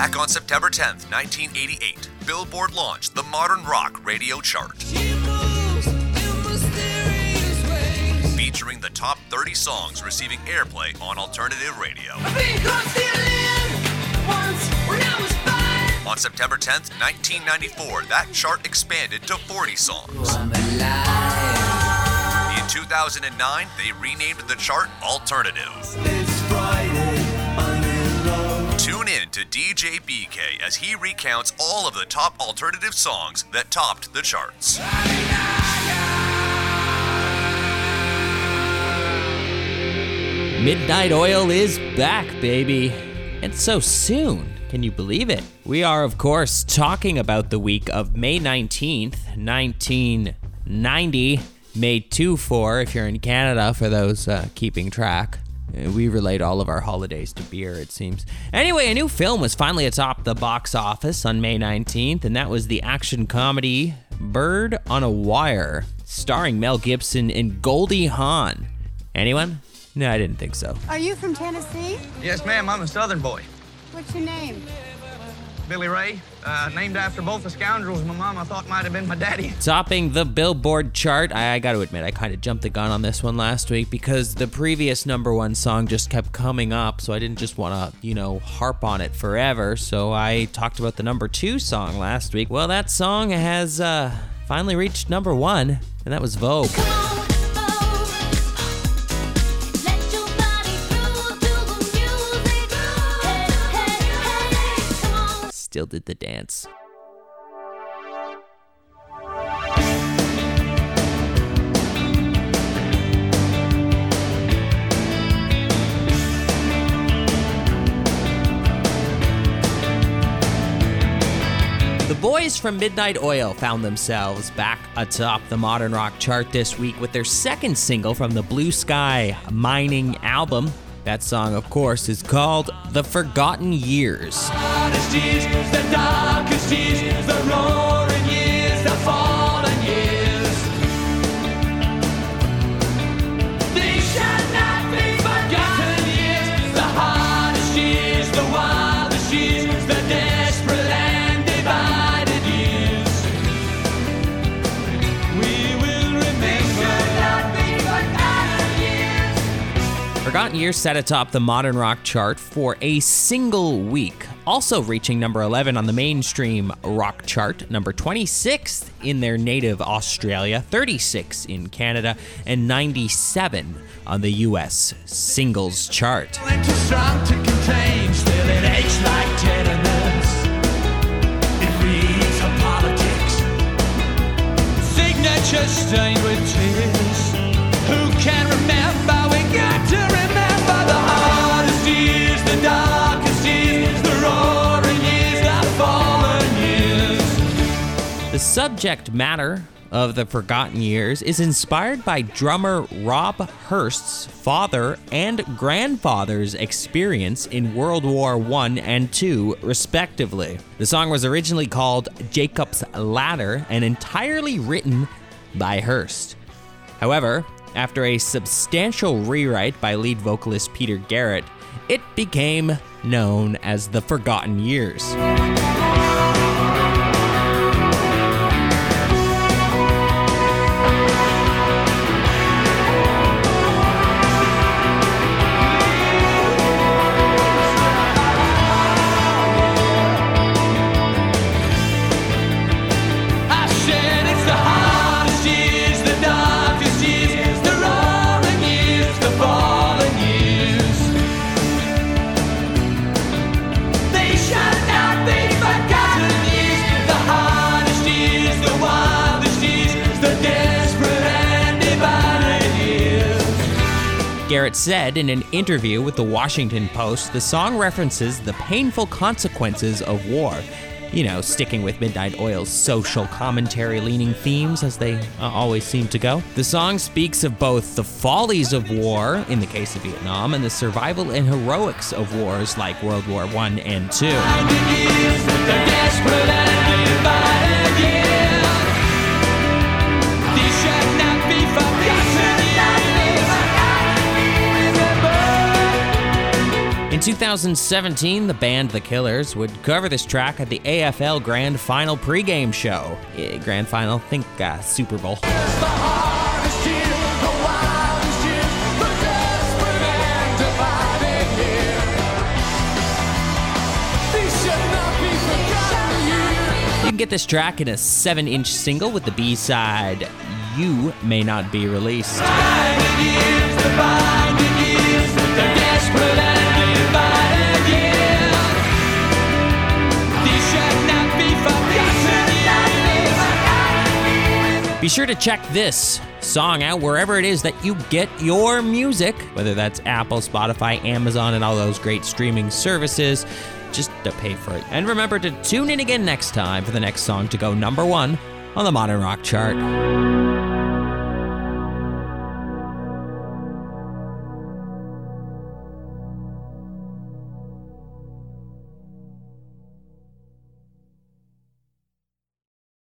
Back on September 10th, 1988, Billboard launched the Modern Rock Radio Chart. Featuring the top 30 songs receiving airplay on alternative radio. On September 10th, 1994, that chart expanded to 40 songs. In 2009, they renamed the chart Alternative. To DJ BK as he recounts all of the top alternative songs that topped the charts. Midnight Oil is back, baby. And so soon. Can you believe it? We are, of course, talking about the week of May 19th, 1990. May 2 4 if you're in Canada, for those uh, keeping track. Uh, We relate all of our holidays to beer, it seems. Anyway, a new film was finally atop the box office on May 19th, and that was the action comedy Bird on a Wire, starring Mel Gibson and Goldie Hawn. Anyone? No, I didn't think so. Are you from Tennessee? Yes, ma'am. I'm a Southern boy. What's your name? Billy Ray, uh, named after both the scoundrels my mom I thought might have been my daddy. Topping the Billboard chart, I, I got to admit, I kind of jumped the gun on this one last week because the previous number one song just kept coming up, so I didn't just want to, you know, harp on it forever. So I talked about the number two song last week. Well, that song has uh, finally reached number one, and that was Vogue. Still did the dance. The boys from Midnight Oil found themselves back atop the modern rock chart this week with their second single from the Blue Sky Mining album. That song, of course, is called The Forgotten Years. Forgotten Years set atop the modern rock chart for a single week, also reaching number 11 on the mainstream rock chart, number 26 in their native Australia, 36 in Canada, and 97 on the US singles chart. Who can remember? We got to subject matter of the Forgotten Years is inspired by drummer Rob Hirst's father and grandfather's experience in World War I and II, respectively. The song was originally called Jacob's Ladder and entirely written by Hurst. However, after a substantial rewrite by lead vocalist Peter Garrett, it became known as the Forgotten Years. Garrett said in an interview with the Washington Post the song references the painful consequences of war. You know, sticking with Midnight Oil's social commentary leaning themes as they uh, always seem to go. The song speaks of both the follies of war, in the case of Vietnam, and the survival and heroics of wars like World War I and II. In In 2017, the band The Killers would cover this track at the AFL Grand Final pregame show. Eh, Grand Final, think uh, Super Bowl. You can get this track in a 7 inch single with the B side, You May Not Be Released. Sure to check this song out wherever it is that you get your music, whether that's Apple, Spotify, Amazon, and all those great streaming services, just to pay for it. And remember to tune in again next time for the next song to go number one on the Modern Rock chart.